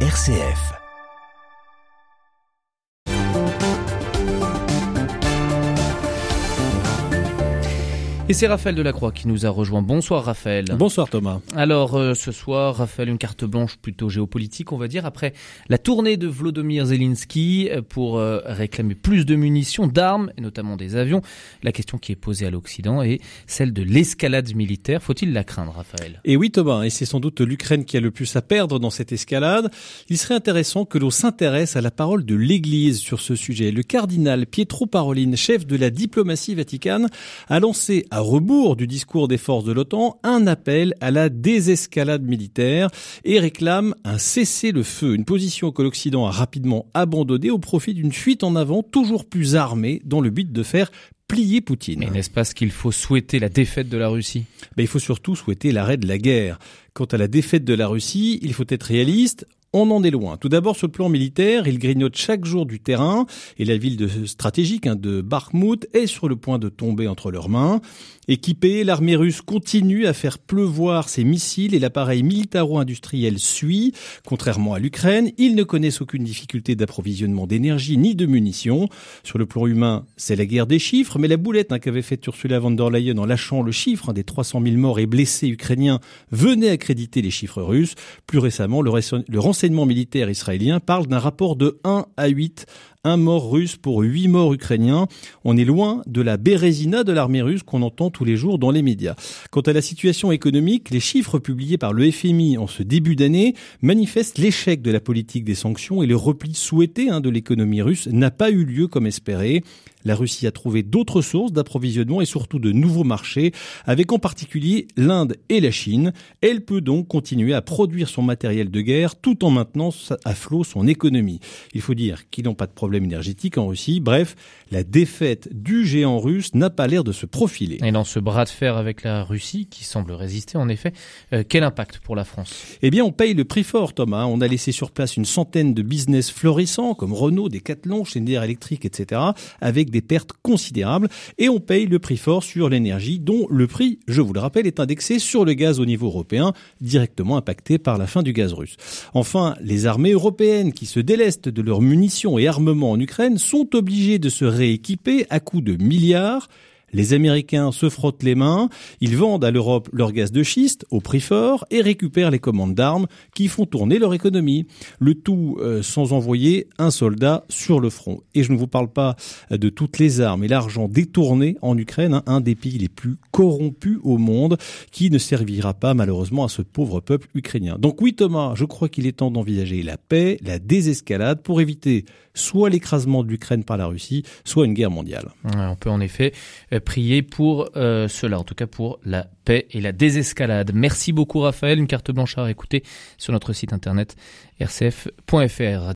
RCF. Et c'est Raphaël Delacroix qui nous a rejoint. Bonsoir Raphaël. Bonsoir Thomas. Alors euh, ce soir, Raphaël, une carte blanche plutôt géopolitique, on va dire, après la tournée de Vladimir Zelensky euh, pour euh, réclamer plus de munitions, d'armes, et notamment des avions. La question qui est posée à l'Occident est celle de l'escalade militaire. Faut-il la craindre, Raphaël? Et oui Thomas, et c'est sans doute l'Ukraine qui a le plus à perdre dans cette escalade. Il serait intéressant que l'on s'intéresse à la parole de l'Église sur ce sujet. Le cardinal Pietro Parolin, chef de la diplomatie vaticane, a lancé à rebours du discours des forces de l'OTAN, un appel à la désescalade militaire et réclame un cessez-le-feu, une position que l'Occident a rapidement abandonnée au profit d'une fuite en avant toujours plus armée dans le but de faire plier Poutine. Mais n'est-ce pas ce qu'il faut souhaiter la défaite de la Russie? Ben, Il faut surtout souhaiter l'arrêt de la guerre. Quant à la défaite de la Russie, il faut être réaliste. On en est loin. Tout d'abord, sur le plan militaire, il grignote chaque jour du terrain et la ville de, stratégique hein, de Bakhmut est sur le point de tomber entre leurs mains. Équipée, l'armée russe continue à faire pleuvoir ses missiles et l'appareil militaro-industriel suit. Contrairement à l'Ukraine, ils ne connaissent aucune difficulté d'approvisionnement d'énergie ni de munitions. Sur le plan humain, c'est la guerre des chiffres, mais la boulette hein, qu'avait faite Ursula von der Leyen en lâchant le chiffre hein, des 300 000 morts et blessés ukrainiens venait accréditer les chiffres russes. Plus récemment, le, le renseignement militaire israélien parle d'un rapport de 1 à 8 un mort russe pour huit morts ukrainiens. On est loin de la bérésina de l'armée russe qu'on entend tous les jours dans les médias. Quant à la situation économique, les chiffres publiés par le FMI en ce début d'année manifestent l'échec de la politique des sanctions et le repli souhaité hein, de l'économie russe n'a pas eu lieu comme espéré. La Russie a trouvé d'autres sources d'approvisionnement et surtout de nouveaux marchés, avec en particulier l'Inde et la Chine. Elle peut donc continuer à produire son matériel de guerre tout en maintenant à flot son économie. Il faut dire qu'ils n'ont pas de problème énergétique en Russie. Bref, la défaite du géant russe n'a pas l'air de se profiler. Et dans ce bras de fer avec la Russie, qui semble résister en effet, euh, quel impact pour la France? Eh bien, on paye le prix fort, Thomas. On a laissé sur place une centaine de business florissants comme Renault, Decathlon, Schneider Electric, etc., avec des des pertes considérables et on paye le prix fort sur l'énergie dont le prix, je vous le rappelle, est indexé sur le gaz au niveau européen, directement impacté par la fin du gaz russe. Enfin, les armées européennes qui se délestent de leurs munitions et armements en Ukraine sont obligées de se rééquiper à coût de milliards les Américains se frottent les mains, ils vendent à l'Europe leur gaz de schiste au prix fort et récupèrent les commandes d'armes qui font tourner leur économie. Le tout euh, sans envoyer un soldat sur le front. Et je ne vous parle pas de toutes les armes et l'argent détourné en Ukraine, hein, un des pays les plus corrompus au monde, qui ne servira pas malheureusement à ce pauvre peuple ukrainien. Donc oui Thomas, je crois qu'il est temps d'envisager la paix, la désescalade pour éviter soit l'écrasement de l'Ukraine par la Russie, soit une guerre mondiale. on peut en effet euh, prier pour euh, cela, en tout cas pour la paix et la désescalade. Merci beaucoup Raphaël, une carte blanche à écouter sur notre site internet rcf.fr.